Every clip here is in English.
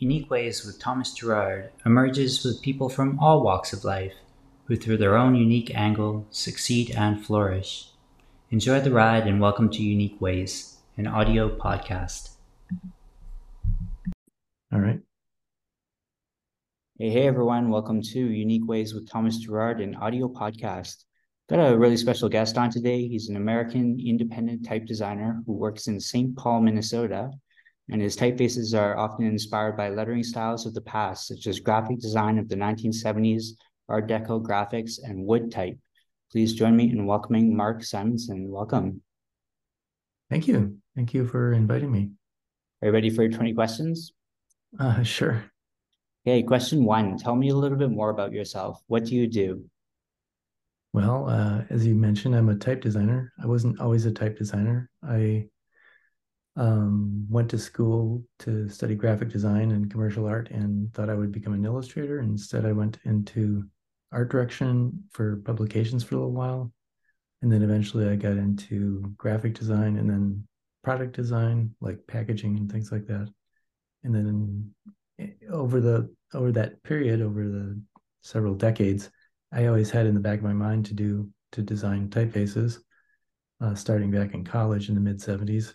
Unique Ways with Thomas Gerard emerges with people from all walks of life who, through their own unique angle, succeed and flourish. Enjoy the ride and welcome to Unique Ways, an audio podcast. All right. Hey, hey, everyone. Welcome to Unique Ways with Thomas Gerard, an audio podcast. Got a really special guest on today. He's an American independent type designer who works in St. Paul, Minnesota and his typefaces are often inspired by lettering styles of the past, such as graphic design of the 1970s, Art Deco graphics, and wood type. Please join me in welcoming Mark Simonson. Welcome. Thank you. Thank you for inviting me. Are you ready for your 20 questions? Uh, sure. Okay, question one. Tell me a little bit more about yourself. What do you do? Well, uh, as you mentioned, I'm a type designer. I wasn't always a type designer. I um, went to school to study graphic design and commercial art and thought I would become an illustrator. Instead, I went into art direction for publications for a little while. And then eventually I got into graphic design and then product design, like packaging and things like that. And then eh, over the over that period, over the several decades, I always had in the back of my mind to do to design typefaces, uh, starting back in college in the mid 70s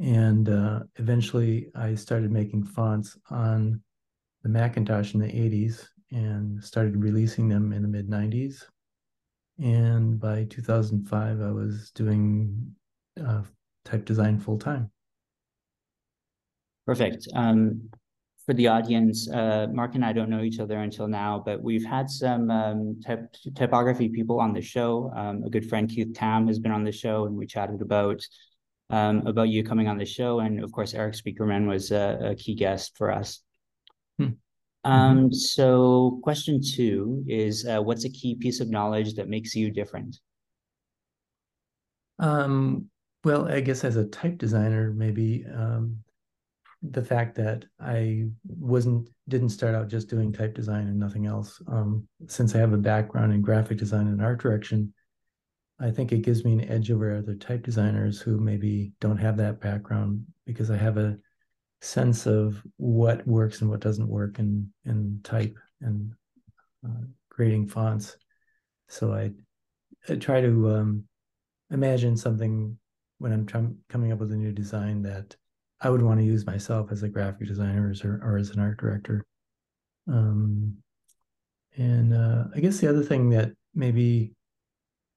and uh, eventually, I started making fonts on the Macintosh in the 80s and started releasing them in the mid 90s. And by 2005, I was doing uh, type design full time. Perfect. Um, for the audience, uh, Mark and I don't know each other until now, but we've had some um, typography people on the show. Um, a good friend, Keith Tam, has been on the show, and we chatted about um, about you coming on the show. And of course, Erik Spiekermann was a, a key guest for us. Hmm. Um, mm-hmm. So, question two is uh, What's a key piece of knowledge that makes you different? Um, well, I guess as a type designer, maybe um, the fact that I wasn't didn't start out just doing type design and nothing else. Um, since I have a background in graphic design and art direction, I think it gives me an edge over other type designers who maybe don't have that background because I have a sense of what works and what doesn't work in in type and uh, fonts. So I, I try to um, imagine something when I'm coming up with a new design that I would want to use myself as a graphic designer or, or as an art director. Um, and uh, I guess the other thing that maybe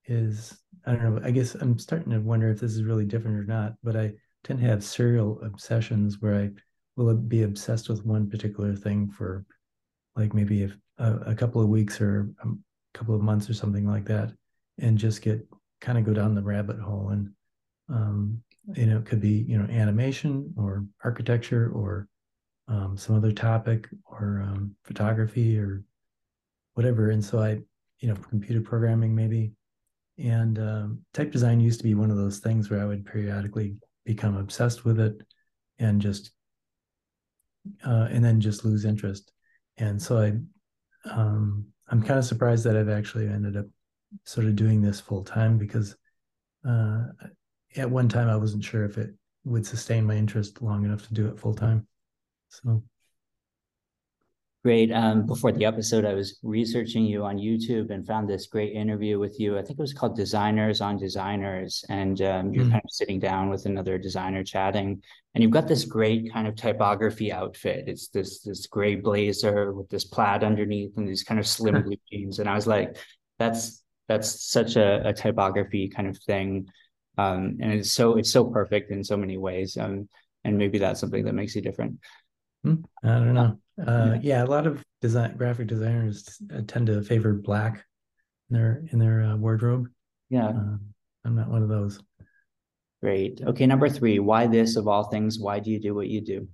is I don't know. I guess I'm starting to wonder if this is really different or not. But I tend to have serial obsessions where I will be obsessed with one particular thing for like maybe a, a couple of weeks or a couple of months or something like that, and just get kind of go down the rabbit hole. And um, you know, it could be you know animation or architecture or um, some other topic or um, photography or whatever. And so I, you know, computer programming maybe and um, type design used to be one of those things where I would periodically become obsessed with it and just, uh, and then just lose interest. And so I, um, I'm kind of surprised that I've actually ended up sort of doing this full time because uh, at one time I wasn't sure if it would sustain my interest long enough to do it full time. So Great. Um, before the episode, I was researching you on YouTube and found this great interview with you. I think it was called Designers on Designers. And um, you're mm. kind of sitting down with another designer chatting. And you've got this great kind of typography outfit. It's this this gray blazer with this plaid underneath and these kind of slim blue jeans. And I was like, that's that's such a, a typography kind of thing. Um, and it's so it's so perfect in so many ways. Um, and maybe that's something that makes you different. Hmm, I don't know. Uh, yeah, a lot of design graphic designers tend to favor black in their in their uh, wardrobe. Yeah, uh, I'm not one of those. Great. Okay, number three. Why this of all things? Why do you do what you do?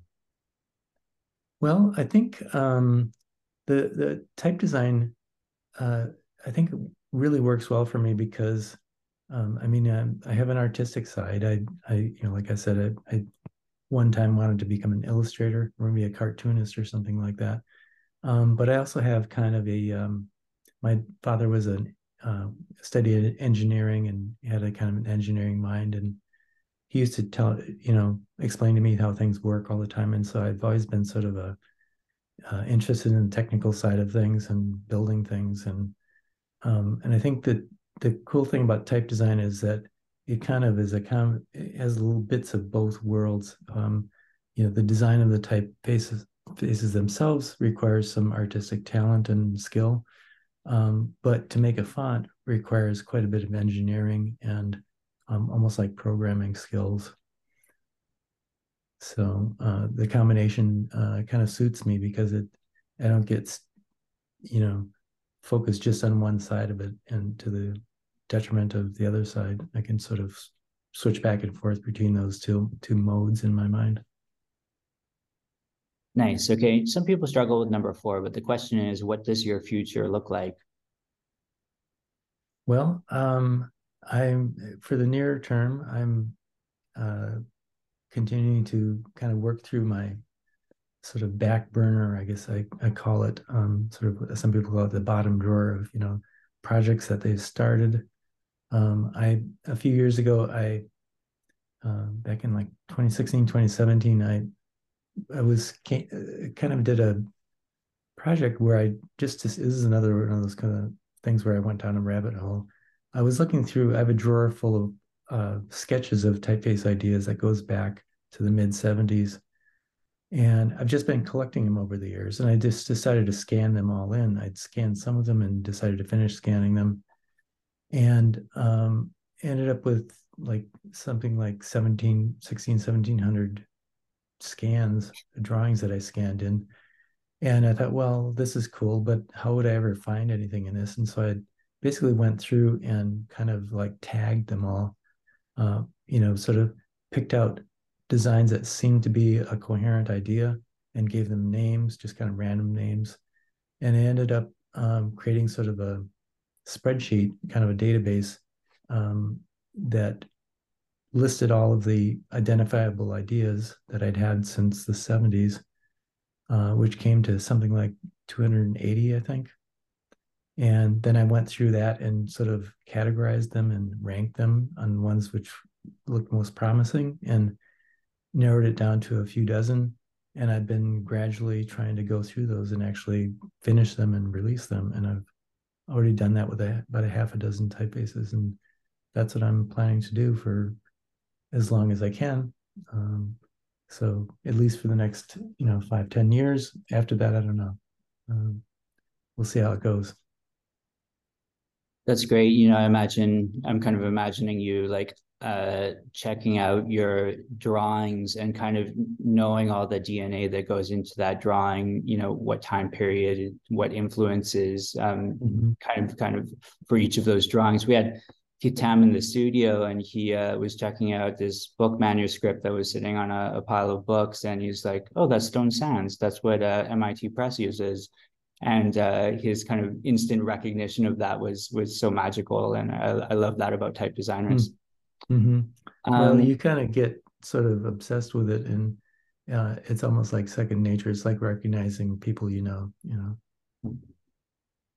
Well, I think um, the the type design, uh, I think really works well for me because, um, I mean, I, um, I have an artistic side. I, I, you know, like I said, I, I one time wanted to become an illustrator or maybe a cartoonist or something like that. Um, but I also have kind of a, um, my father was a uh, studied engineering and had a kind of an engineering mind. And he used to tell, you know, explain to me how things work all the time. And so I've always been sort of a uh, interested in the technical side of things and building things and um, and I think that the cool thing about type design is that it kind of is a of has little bits of both worlds. Um, you know, the design of the typefaces faces themselves requires some artistic talent and skill, um, but to make a font requires quite a bit of engineering and um, almost like programming skills. So uh, the combination uh, kind of suits me because it I don't get you know focused just on one side of it and to the detriment of the other side. I can sort of switch back and forth between those two two modes in my mind. Nice. Okay. Some people struggle with number four, but the question is, what does your future look like? Well, um, I'm for the near term, I'm uh, continuing to kind of work through my sort of back burner, I guess I, I call it, um, sort of some people call it the bottom drawer of, you know, projects that they've started. Um, I, a few years ago, I, uh, back in like 2016, 2017, I, I was uh, kind of did a project where I just, this is another one of those kind of things where I went down a rabbit hole. I was looking through, I have a drawer full of uh, sketches of typeface ideas that goes back to the mid 70s. And I've just been collecting them over the years. And I just decided to scan them all in. I'd scanned some of them and decided to finish scanning them. And um, ended up with like something like 17, 16, 1700 scans, drawings that I scanned in. And I thought, well, this is cool, but how would I ever find anything in this? And so I basically went through and kind of like tagged them all, uh, you know, sort of picked out designs that seemed to be a coherent idea and gave them names, just kind of random names. And I ended up um, creating sort of a spreadsheet, kind of a database um, that listed all of the identifiable ideas that I'd had since the 70s, uh, which came to something like 280, I think. And then I went through that and sort of categorized them and ranked them on ones which looked most promising. And narrowed it down to a few dozen and I've been gradually trying to go through those and actually finish them and release them. And I've already done that with a, about a half a dozen typefaces, and that's what I'm planning to do for as long as I can. Um, so at least for the next, you know, five ten years. After that, I don't know. Um, we'll see how it goes. That's great. You know, I imagine I'm kind of imagining you like uh, checking out your drawings and kind of knowing all the DNA that goes into that drawing, you know, what time period, what influences, um, mm-hmm. kind of, kind of for each of those drawings. We had Keith Tam in the studio and he uh, was checking out this book manuscript that was sitting on a, a, pile of books. And he's like, oh, that's Stone Sans. That's what uh, MIT Press uses. And uh, his kind of instant recognition of that was was so magical. And I, I love that about type designers. Mm. Mm-hmm. well, um, you kind of get sort of obsessed with it, and uh, it's almost like second nature. It's like recognizing people you know. You know.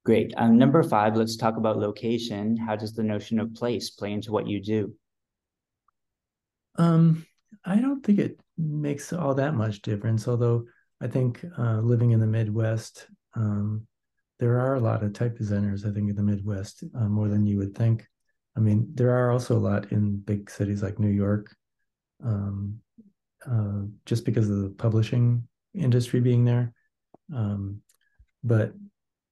Great. Um, number five, let's talk about location. How does the notion of place play into what you do? Um, I don't think it makes all that much difference. Although I think uh, living in the Midwest, um, there are a lot of type designers. I think in the Midwest uh, more than you would think. I mean, there are also a lot in big cities like New York, um, uh, just because of the publishing industry being there. Um, but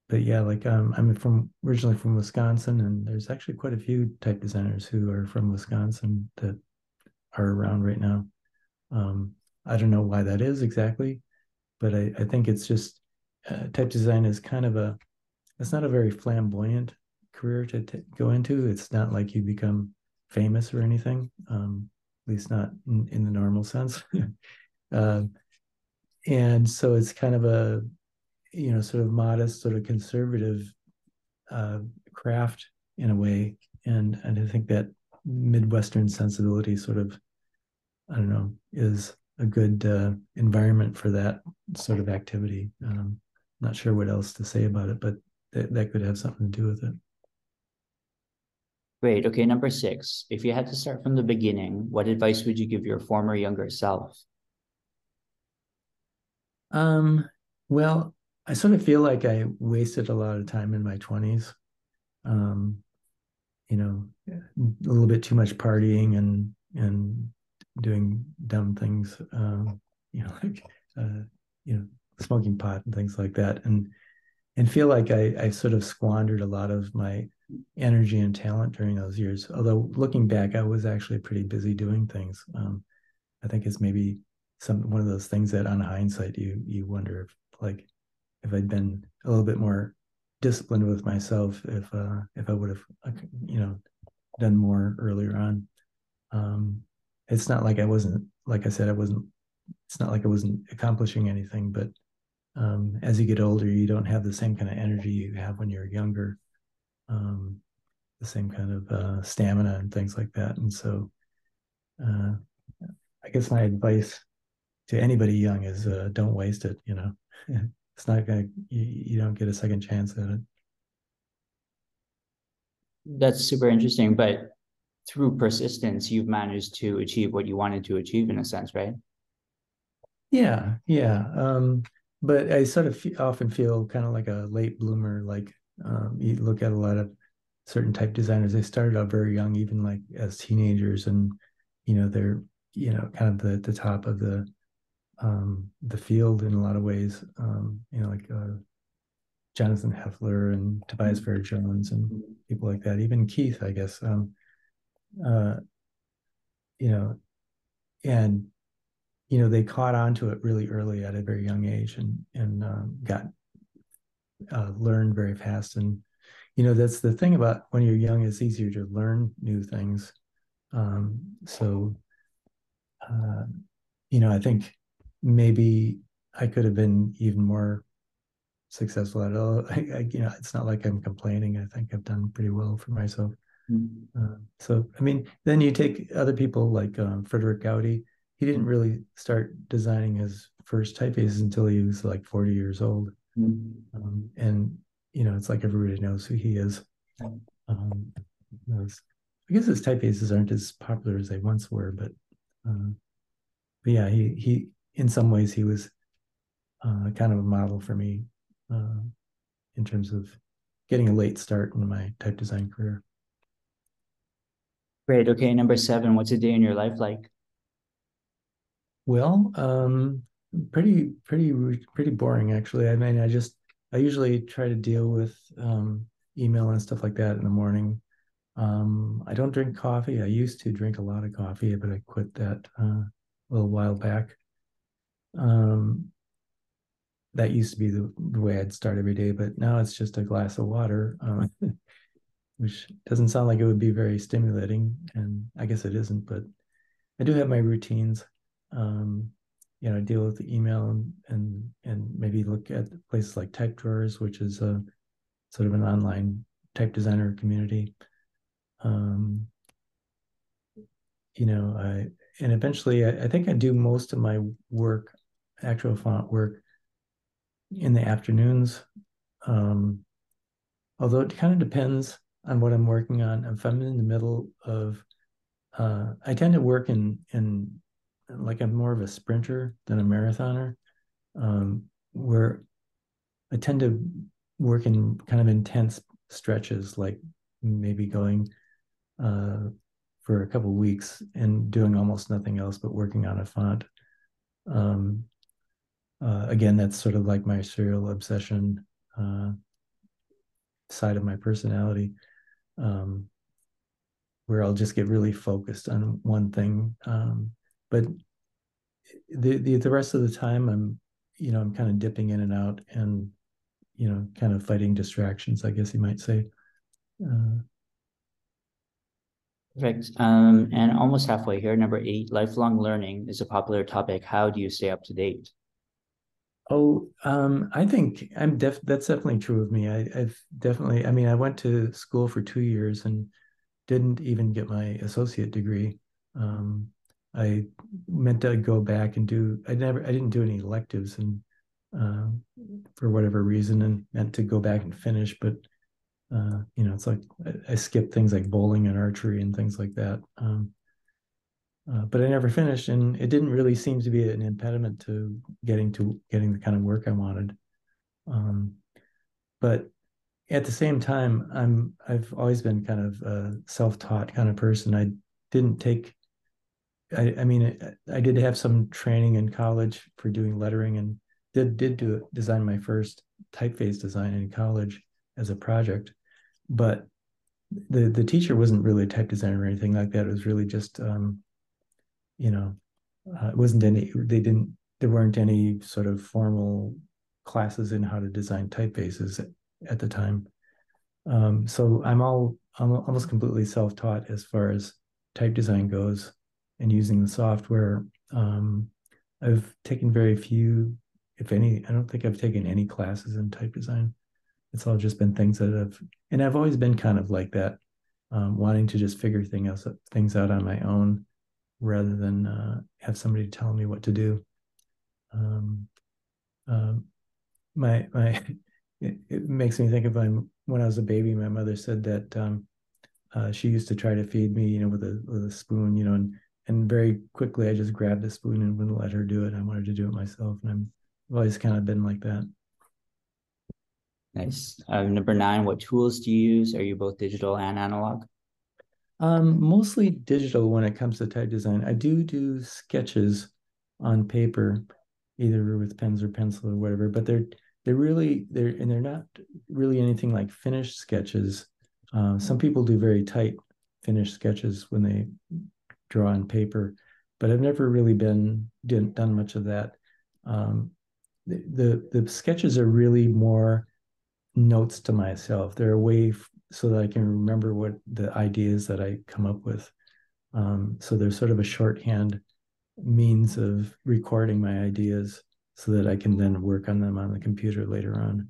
but yeah, like um, I'm from originally from Wisconsin, and there's actually quite a few type designers who are from Wisconsin that are around right now. Um, I don't know why that is exactly, but I, I think it's just uh, type design is kind of a it's not a very flamboyant career to t- go into. It's not like you become famous or anything, um, at least not in, in the normal sense. uh, and so it's kind of a, you know, sort of modest, sort of conservative uh, craft in a way. And and I think that Midwestern sensibility sort of, I don't know, is a good uh, environment for that sort of activity. Um, not sure what else to say about it, but that, that could have something to do with it. Great. Okay, number six. If you had to start from the beginning, what advice would you give your former younger self? Um, Well, I sort of feel like I wasted a lot of time in my 20s. Um, you know, a little bit too much partying and and doing dumb things, um, you know, like uh, you know, smoking pot and things like that, and and feel like I, I sort of squandered a lot of my energy and talent during those years. Although looking back, I was actually pretty busy doing things. Um, I think it's maybe some one of those things that on hindsight you you wonder if like if I'd been a little bit more disciplined with myself, if uh, if I would have you know done more earlier on. Um, it's not like I wasn't like I said I wasn't. It's not like I wasn't accomplishing anything, but um, as you get older, you don't have the same kind of energy you have when you're younger, um, the same kind of uh, stamina and things like that. And so, uh, I guess my advice to anybody young is uh, don't waste it. You know, it's not gonna you, you don't get a second chance at it. That's super interesting, but through persistence, you've managed to achieve what you wanted to achieve in a sense, right? Yeah, yeah. Um, but I sort of often feel kind of like a late bloomer. Like um, you look at a lot of certain type designers, they started out very young, even like as teenagers, and you know they're you know kind of the the top of the um, the field in a lot of ways. Um, you know, like uh, Jonathan Hoefler and Tobias Frere-Jones and people like that. Even Keith, I guess. Um, uh, you know, and you know they caught on to it really early at a very young age and and um, got uh, learned very fast. And you know that's the thing about when you're young it's easier to learn new things. Um, so uh, you know i think maybe i could have been even more successful at all. I, I, you know it's not like i'm complaining. I think i've done pretty well for myself. Mm-hmm. uh, so i mean then you take other people like um, Frederic Goudy he didn't really start designing his first typefaces until he was like 40 years old. Mm-hmm. Um, and, you know, it's like everybody knows who he is. Um, I guess his typefaces aren't as popular as they once were, but, uh, but yeah, he, he, in some ways, he was uh, kind of a model for me uh, in terms of getting a late start in my type design career. Great. Okay. Number seven, what's a day in your life like? Well, um, pretty, pretty, pretty boring actually. I mean, I just, I usually try to deal with um, email and stuff like that in the morning. Um, I don't drink coffee. I used to drink a lot of coffee, but I quit that uh, a little while back. Um, that used to be the, the, way I'd start every day, but now it's just a glass of water, uh, which doesn't sound like it would be very stimulating, and I guess it isn't. But I do have my routines um, you know, deal with the email and, and and maybe look at places like TypeDrawers, which is a sort of an online type designer community. Um, you know, I and eventually I, I think I do most of my work, actual font work, in the afternoons. Um, although it kind of depends on what I'm working on. If I'm in the middle of, uh, I tend to work in in like I'm more of a sprinter than a marathoner, um, where I tend to work in kind of intense stretches, like maybe going uh, for a couple weeks and doing almost nothing else but working on a font. Um, uh, again, that's sort of like my serial obsession uh, side of my personality, um, where I'll just get really focused on one thing. Um, but the, the the rest of the time i'm you know i'm kind of dipping in and out and you know kind of fighting distractions i guess you might say uh, Perfect. Um, and almost halfway here, number eight, lifelong learning is a popular topic. How do you stay up to date? Oh, um, I think I'm def that's definitely true of me. I, I've definitely, I mean, I went to school for two years and didn't even get my associate degree. Um, I meant to go back and do. I never. I didn't do any electives, and uh, for whatever reason, and meant to go back and finish. But uh, you know, it's like I, I skipped things like bowling and archery and things like that. Um, uh, but I never finished, and it didn't really seem to be an impediment to getting to getting the kind of work I wanted. Um, but at the same time, I'm I've always been kind of a self-taught kind of person. I didn't take I, I mean, I, did have some training in college for doing lettering and did did do design my first typeface design in college as a project, but the the teacher wasn't really a type designer or anything like that. It was really just, um, you know, uh, it wasn't any. They didn't. There weren't any sort of formal classes in how to design typefaces at, at the time. Um, so I'm all I'm almost completely self taught as far as type design goes and using the software. Um, I've taken very few, if any, I don't think I've taken any classes in type design. It's all just been things that I've, and I've always been kind of like that, um, wanting to just figure things out, things out on my own rather than uh, have somebody tell me what to do. Um, um, my my it, it, makes me think of when when I was a baby, my mother said that um, uh, she used to try to feed me, you know, with a with a spoon, you know, and and very quickly I just grabbed a spoon and wouldn't let her do it. I wanted to do it myself, and I'm I've always kind of been like that. Nice. Uh, number nine, what tools do you use? Are you both digital and analog? Um, mostly digital when it comes to type design. I do do sketches on paper, either with pens or pencil or whatever, but they're they're really they're and they're not really anything like finished sketches. Uh, some people do very tight finished sketches when they draw on paper, but I've never really been didn't done much of that. Um, the, the, the sketches are really more notes to myself. They're a way f- so that I can remember what the ideas that I come up with. Um, so there's sort of a shorthand means of recording my ideas so that I can then work on them on the computer later on.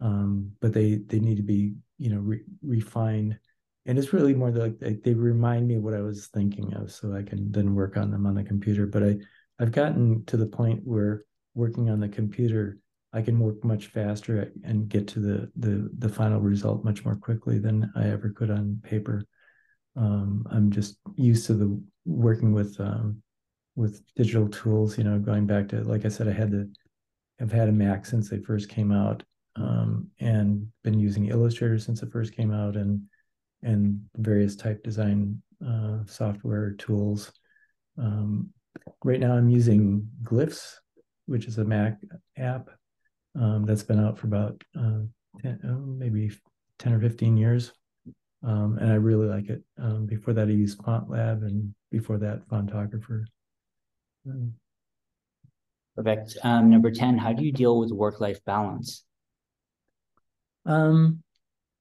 Um, but they they need to be you know re- refined and it's really more like they, remind me what I was thinking of, so I can then work on them on the computer. But I I've gotten to the point where working on the computer, I can work much faster and get to the the the final result much more quickly than I ever could on paper. Um, I'm just used to the working with um, with digital tools. You know, going back to like I said, I had the I've had a Mac since they first came out, um, and been using Illustrator since it first came out, and and various type design uh, software tools. Um, right now, I'm using Glyphs, which is a Mac app um, that's been out for about uh, 10, oh, maybe 10 or 15 years. Um, and I really like it. Um, before that, I used FontLab, and before that, Fontographer. Um, Perfect. Um, number 10, how do you deal with work life balance? Um,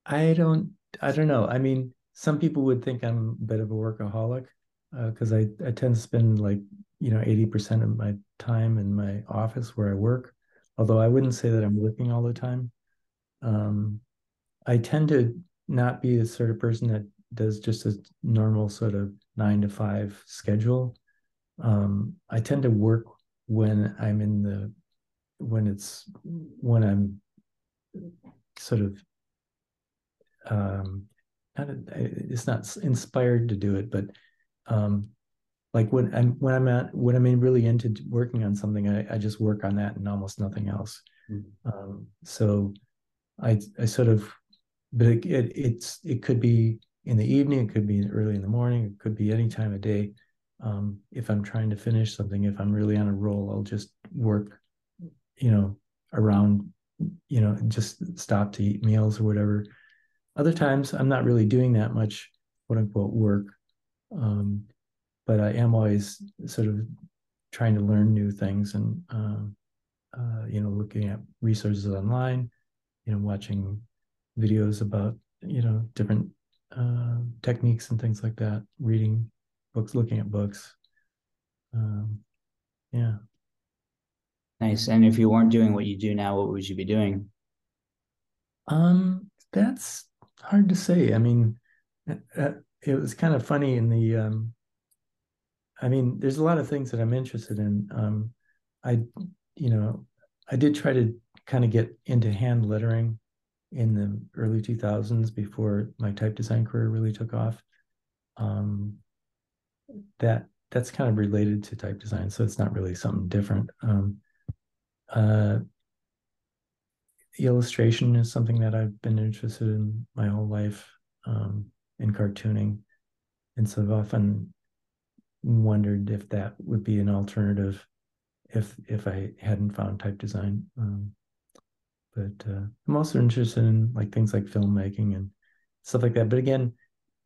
I don't I don't know. I mean, some people would think I'm a bit of a workaholic because uh, I, I tend to spend like, you know, 80% of my time in my office where I work. Although I wouldn't say that I'm working all the time. Um, I tend to not be the sort of person that does just a normal sort of nine to five schedule. Um, I tend to work when I'm in the when it's when I'm sort of um, kind of it's not inspired to do it, but um, like when I'm when I'm at when I'm really into working on something, I, I just work on that and almost nothing else. Mm-hmm. Um, so I I sort of, but it, it, it's it could be in the evening, it could be early in the morning, it could be any time of day. Um, if I'm trying to finish something, if I'm really on a roll, I'll just work, you know, around, you know, just stop to eat meals or whatever. Other times, I'm not really doing that much quote unquote work, um, but I am always sort of trying to learn new things and um, uh, you know looking at resources online, you know watching videos about you know different uh, techniques and things like that, reading books, looking at books. Um, yeah. Nice. And if you weren't doing what you do now, what would you be doing? Um, that's hard to say. I mean, uh, uh, it was kind of funny in the. Um, I mean, there's a lot of things that I'm interested in. Um, I, you know, I did try to kind of get into hand lettering in the early 2000s before my type design career really took off. Um, that that's kind of related to type design, so it's not really something different. Um, uh, illustration is something that I've been interested in my whole life, um, in cartooning, and so I've often wondered if that would be an alternative if if I hadn't found type design. Um, but uh, I'm also interested in like things like filmmaking and stuff like that. But again,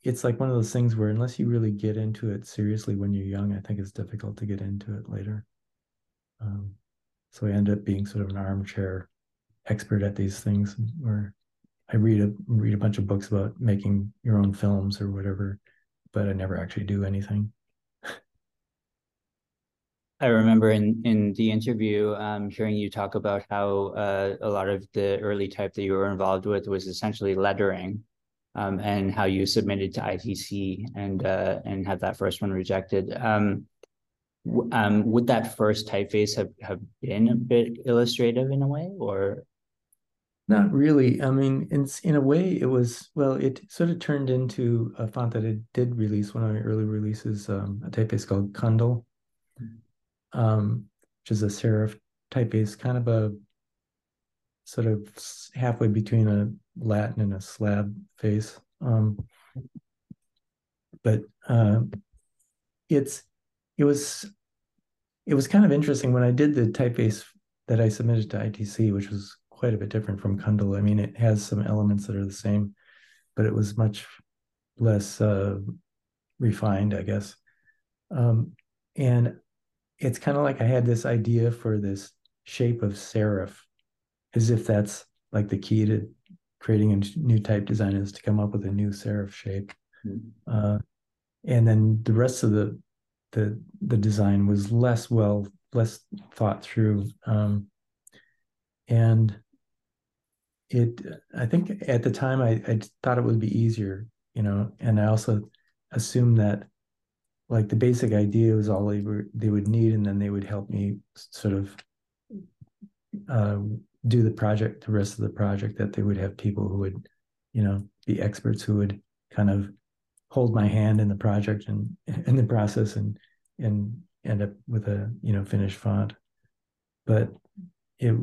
it's like one of those things where unless you really get into it seriously when you're young, I think it's difficult to get into it later. Um, so I end up being sort of an armchair expert at these things, or I read a read a bunch of books about making your own films or whatever, but I never actually do anything. I remember in in the interview um, hearing you talk about how uh, a lot of the early type that you were involved with was essentially lettering, um, and how you submitted to ITC and uh, and had that first one rejected. Um, um, would that first typeface have, have been a bit illustrative in a way, or not really? I mean, in in a way, it was well. It sort of turned into a font that it did release one of my early releases, um, a typeface called Kandal um, which is a serif typeface, kind of a sort of halfway between a Latin and a slab face. Um, but uh, it's it was it was kind of interesting when I did the typeface that I submitted to ITC, which was quite a bit different from Kandal. I mean, it has some elements that are the same, but it was much less uh, refined, I guess. Um, and it's kind of like I had this idea for this shape of serif, as if that's like the key to creating a new type design is to come up with a new serif shape. Mm-hmm. Uh, and then the rest of the the the design was less well less thought through um, and it i think at the time I, I thought it would be easier you know and i also assumed that like the basic idea was all they were they would need and then they would help me sort of uh, do the project the rest of the project that they would have people who would you know be experts who would kind of hold my hand in the project and in the process and and end up with a you know finished font. But it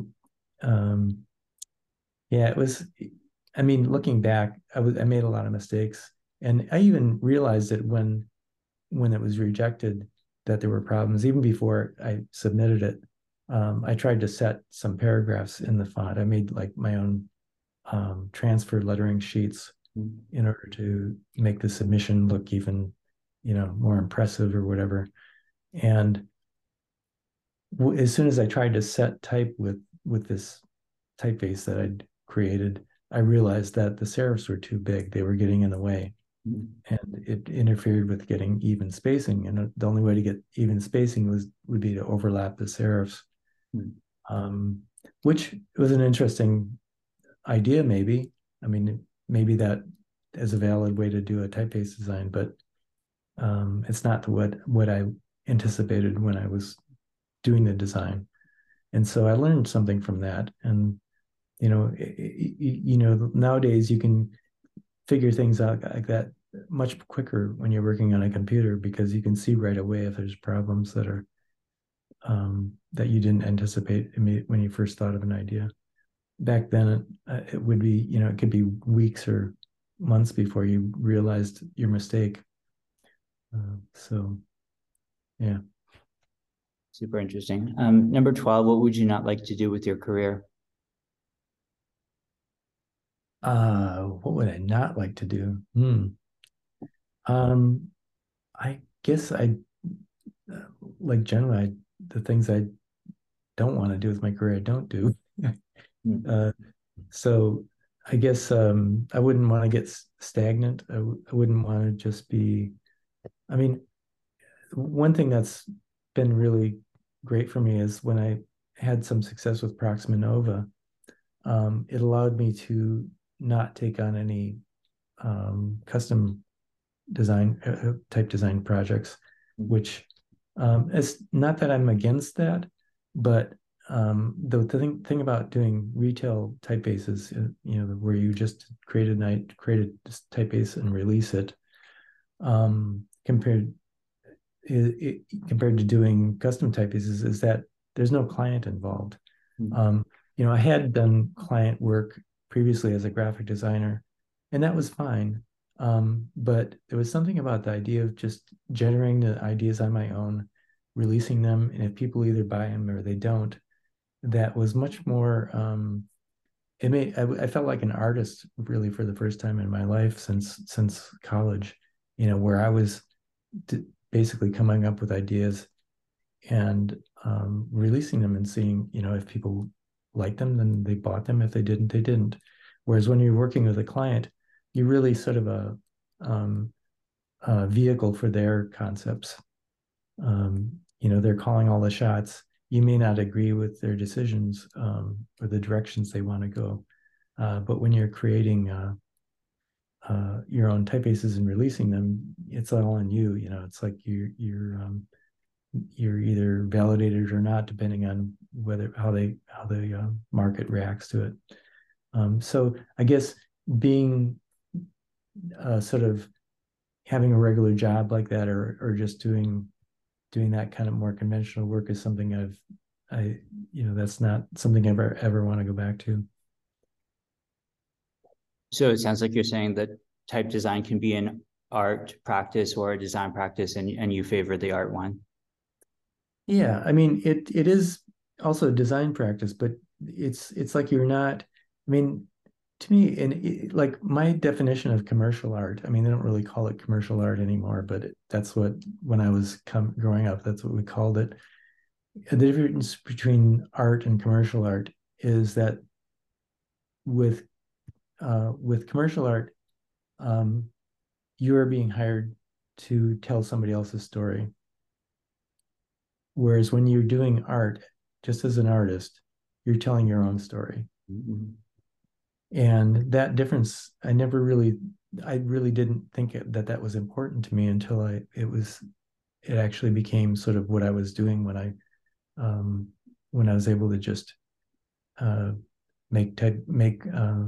um yeah it was i mean looking back i was i made a lot of mistakes and i even realized that when when it was rejected that there were problems even before I submitted it. Um, I tried to set some paragraphs in the font. I made like my own um, transfer lettering sheets in order to make the submission look even, you know, more impressive or whatever. And w- as soon as I tried to set type with with this typeface that I'd created, I realized that the serifs were too big. They were getting in the way and it interfered with getting even spacing. And the only way to get even spacing was would be to overlap the serifs, mm. um, which was an interesting idea. Maybe I mean maybe that is a valid way to do a typeface design, but um, it's not what what I anticipated when I was doing the design. And so I learned something from that. And you know, you know, nowadays you can figure things out like that much quicker when you're working on a computer because you can see right away if there's problems that are um, that you didn't anticipate when you first thought of an idea. Back then, it, uh, it would be you know it could be weeks or months before you realized your mistake. Uh, so, yeah. Super interesting. Um, number 12, what would you not like to do with your career? Uh, what would I not like to do? Hmm. Um, I guess I uh, like generally I, the things I don't want to do with my career I don't do. Hmm. uh, so I guess um, I wouldn't want to get stagnant. I w- I wouldn't want to just be. I mean, one thing that's been really great for me is when I had some success with Proxima Nova. Um, it allowed me to not take on any um, custom design uh, uh, type design projects, mm-hmm. which um, it's not that I'm against that, but um, the, the thing, thing about doing retail typefaces, uh, you know, where you just create a night, create a typeface and release it, um, compared it, it, compared to doing custom typefaces is that there's no client involved. Mm-hmm. Um, you know, I had done client work previously as a graphic designer, and that was fine. Um, but there was something about the idea of just generating the ideas on my own, releasing them, and if people either buy them or they don't, that was much more. Um, it made I, I felt like an artist really for the first time in my life since since college. You know, where I was basically coming up with ideas and um, releasing them and seeing, you know, if people liked them, then they bought them. If they didn't, they didn't. Whereas when you're working with a client, you're really sort of a, um, a vehicle for their concepts. Um, you know, they're calling all the shots. You may not agree with their decisions um, or the directions they want to go. Uh, but when you're creating uh, uh, your own typefaces and releasing them, it's all on you. You know, it's like you're you're um, you're either validated or not, depending on whether how they how the uh, market reacts to it. Um, so I guess being uh, sort of having a regular job like that, or or just doing doing that kind of more conventional work is something I've I you know that's not something I ever ever want to go back to. So it sounds like you're saying that type design can be an art practice or a design practice, and and you favor the art one. Yeah, I mean it it is also a design practice, but it's it's like you're not. I mean, to me, and like my definition of commercial art. I mean, they don't really call it commercial art anymore, but it, that's what when I was com- growing up, that's what we called it. The difference between art and commercial art is that with uh, with commercial art, um, you are being hired to tell somebody else's story. Whereas when you're doing art, just as an artist, you're telling your own story. Mm-hmm. And that difference, I never really, I really didn't think it, that that was important to me until I, it was, it actually became sort of what I was doing when I, um, when I was able to just uh, make type, make uh,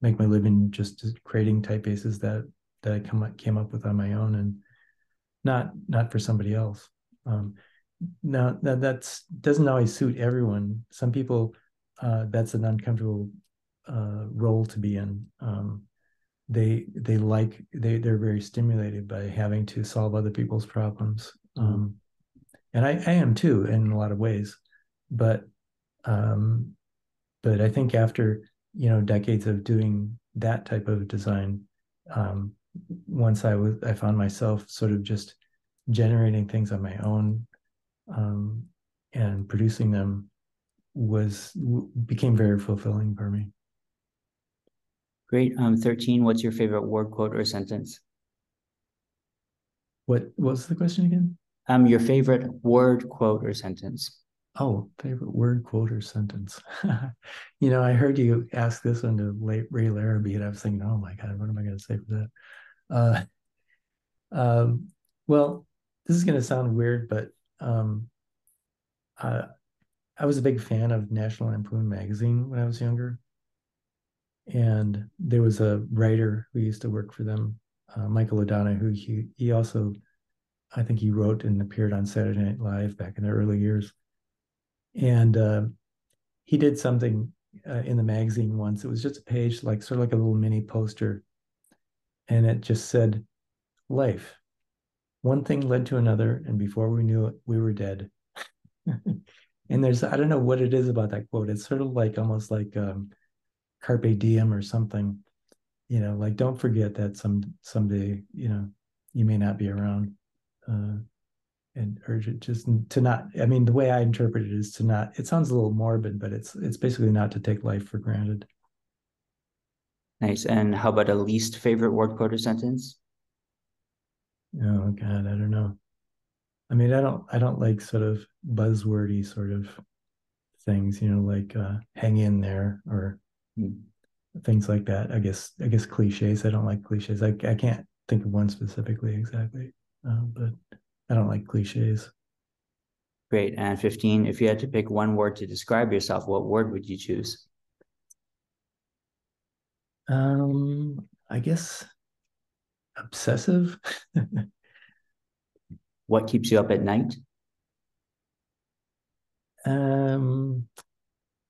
make my living just creating typefaces that that I come came up with on my own and not not for somebody else. Um, now that doesn't always suit everyone. Some people uh, that's an uncomfortable uh, role to be in. Um, they they like they they're very stimulated by having to solve other people's problems. Um, and I, I am too in a lot of ways, but um, but I think after you know decades of doing that type of design um, once i was i found myself sort of just generating things on my own um, and producing them was became very fulfilling for me. Great. Um 13 what's your favorite word quote or sentence? What was the question again? Um your favorite word quote or sentence. Oh, favorite word, quote, or sentence. you know, I heard you ask this one to Ray Larabie, and I was thinking, oh my God, what am I going to say for that? Uh, um, well, this is going to sound weird, but um, uh, I was a big fan of National Lampoon magazine when I was younger. And there was a writer who used to work for them, uh, Michael O'Donoghue. He, he also, I think he wrote and appeared on Saturday Night Live back in the early years and uh, he did something uh, in the magazine once. It was just a page, like sort of like a little mini poster, and it just said, "Life." One thing led to another, and before we knew it, we were dead. and there's I don't know what it is about that quote. It's sort of like almost like um, carpe diem or something. You know, like don't forget that some someday you know you may not be around. Uh, and urge it just to not i mean the way i interpret it is to not it sounds a little morbid but it's it's basically not to take life for granted nice and how about a least favorite word quote or sentence oh god i don't know i mean i don't i don't like sort of buzzwordy sort of things you know like uh hang in there or mm. things like that i guess i guess cliches i don't like cliches i, I can't think of one specifically exactly uh, but I don't like cliches. Great. And 15, if you had to pick one word to describe yourself, what word would you choose? Um, I guess obsessive. what keeps you up at night? Um,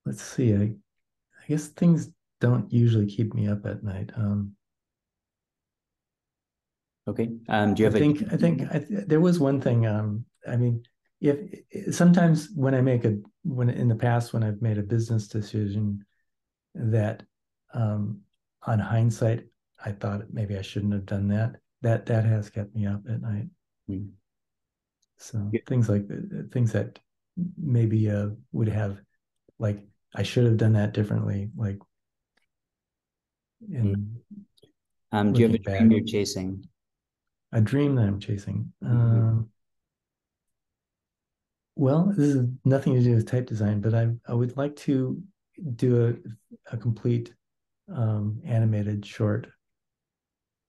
let's see. I, I guess things don't usually keep me up at night. Um, okay. Um, do you have? I think. A... I think I there was one thing. Um, I mean, if sometimes when I make a when in the past when I've made a business decision that um, on hindsight I thought maybe I shouldn't have done that. That that has kept me up at night. Mm. So yeah. things like things that maybe uh, would have like I should have done that differently. Like, in um, do you have a dream back, you're chasing? A dream that I'm chasing. Mm-hmm. Um, well, this is nothing to do with type design, but I I would like to do a a complete um, animated short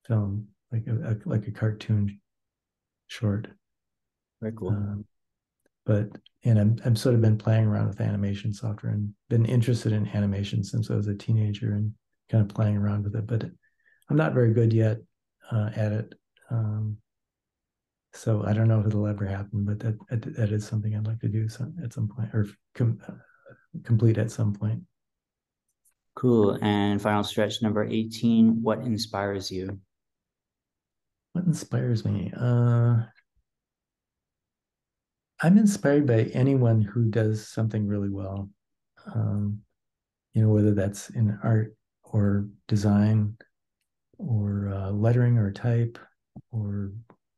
film, like a, a, like a cartoon short. Very cool. Um, but and I'm I'm sort of been playing around with animation software and been interested in animation since I was a teenager and kind of playing around with it. But I'm not very good yet uh, at it. Um, so I don't know if it'll ever happen, but that that is something I'd like to do some, at some point or com- uh, complete at some point. Cool. And final stretch number 18, what inspires you? What inspires me? Uh, I'm inspired by anyone who does something really well. Um, you know, whether that's in art or design or uh, lettering or type or,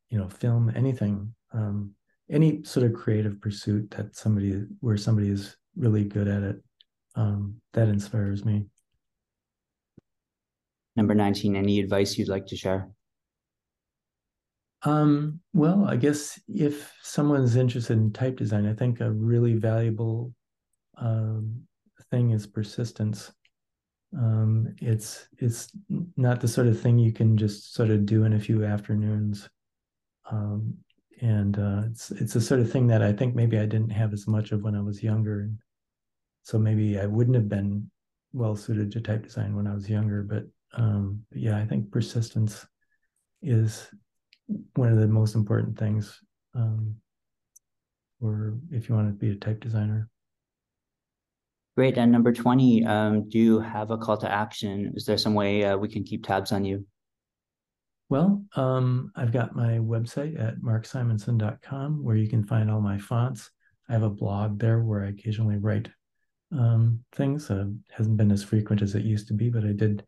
you know, film, anything. Um, any sort of creative pursuit that somebody where somebody is really good at it um, that inspires me number 19 any advice you'd like to share um, well, I guess if someone's interested in type design, I think a really valuable um, thing is persistence. Um, it's it's not the sort of thing you can just sort of do in a few afternoons, um, and uh, it's it's the sort of thing that I think maybe I didn't have as much of when I was younger, so maybe I wouldn't have been well suited to type design when I was younger. But, um, but yeah, I think persistence is one of the most important things um, or if you want to be a type designer. Great. And number 20, um, do you have a call to action? Is there some way uh, we can keep tabs on you? Well, um, I've got my website at marksimonson.com where you can find all my fonts. I have a blog there where I occasionally write um, things. Uh, hasn't been as frequent as it used to be, but I did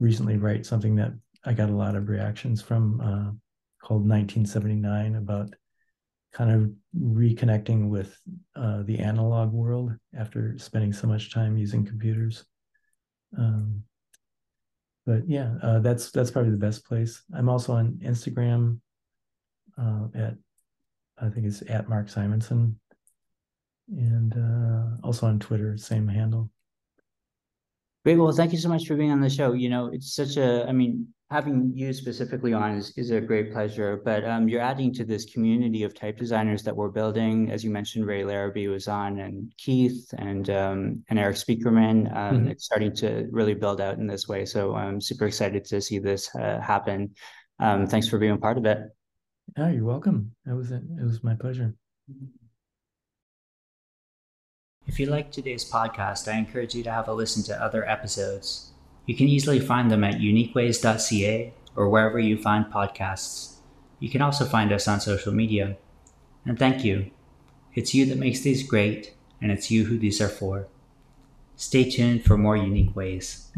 recently write something that I got a lot of reactions from uh, called 1979 about kind of reconnecting with uh, the analog world after spending so much time using computers. Um, but yeah, uh, that's that's probably the best place. I'm also on Instagram uh, at I think it's at Mark Simonson, and uh, also on Twitter, same handle. Great. Well, thank you so much for being on the show. You know, it's such a, I mean, having you specifically on is, is a great pleasure, but um, you're adding to this community of type designers that we're building. As you mentioned, Ray Larabie was on and Keith and um, and Erik Spiekermann. Um, mm-hmm. It's starting to really build out in this way. So I'm super excited to see this uh, happen. Um, thanks for being a part of it. Yeah, you're welcome. It was, it was my pleasure. If you like today's podcast, I encourage you to have a listen to other episodes. You can easily find them at uniqueways.ca or wherever you find podcasts. You can also find us on social media. And thank you. It's you that makes these great, and it's you who these are for. Stay tuned for more unique ways.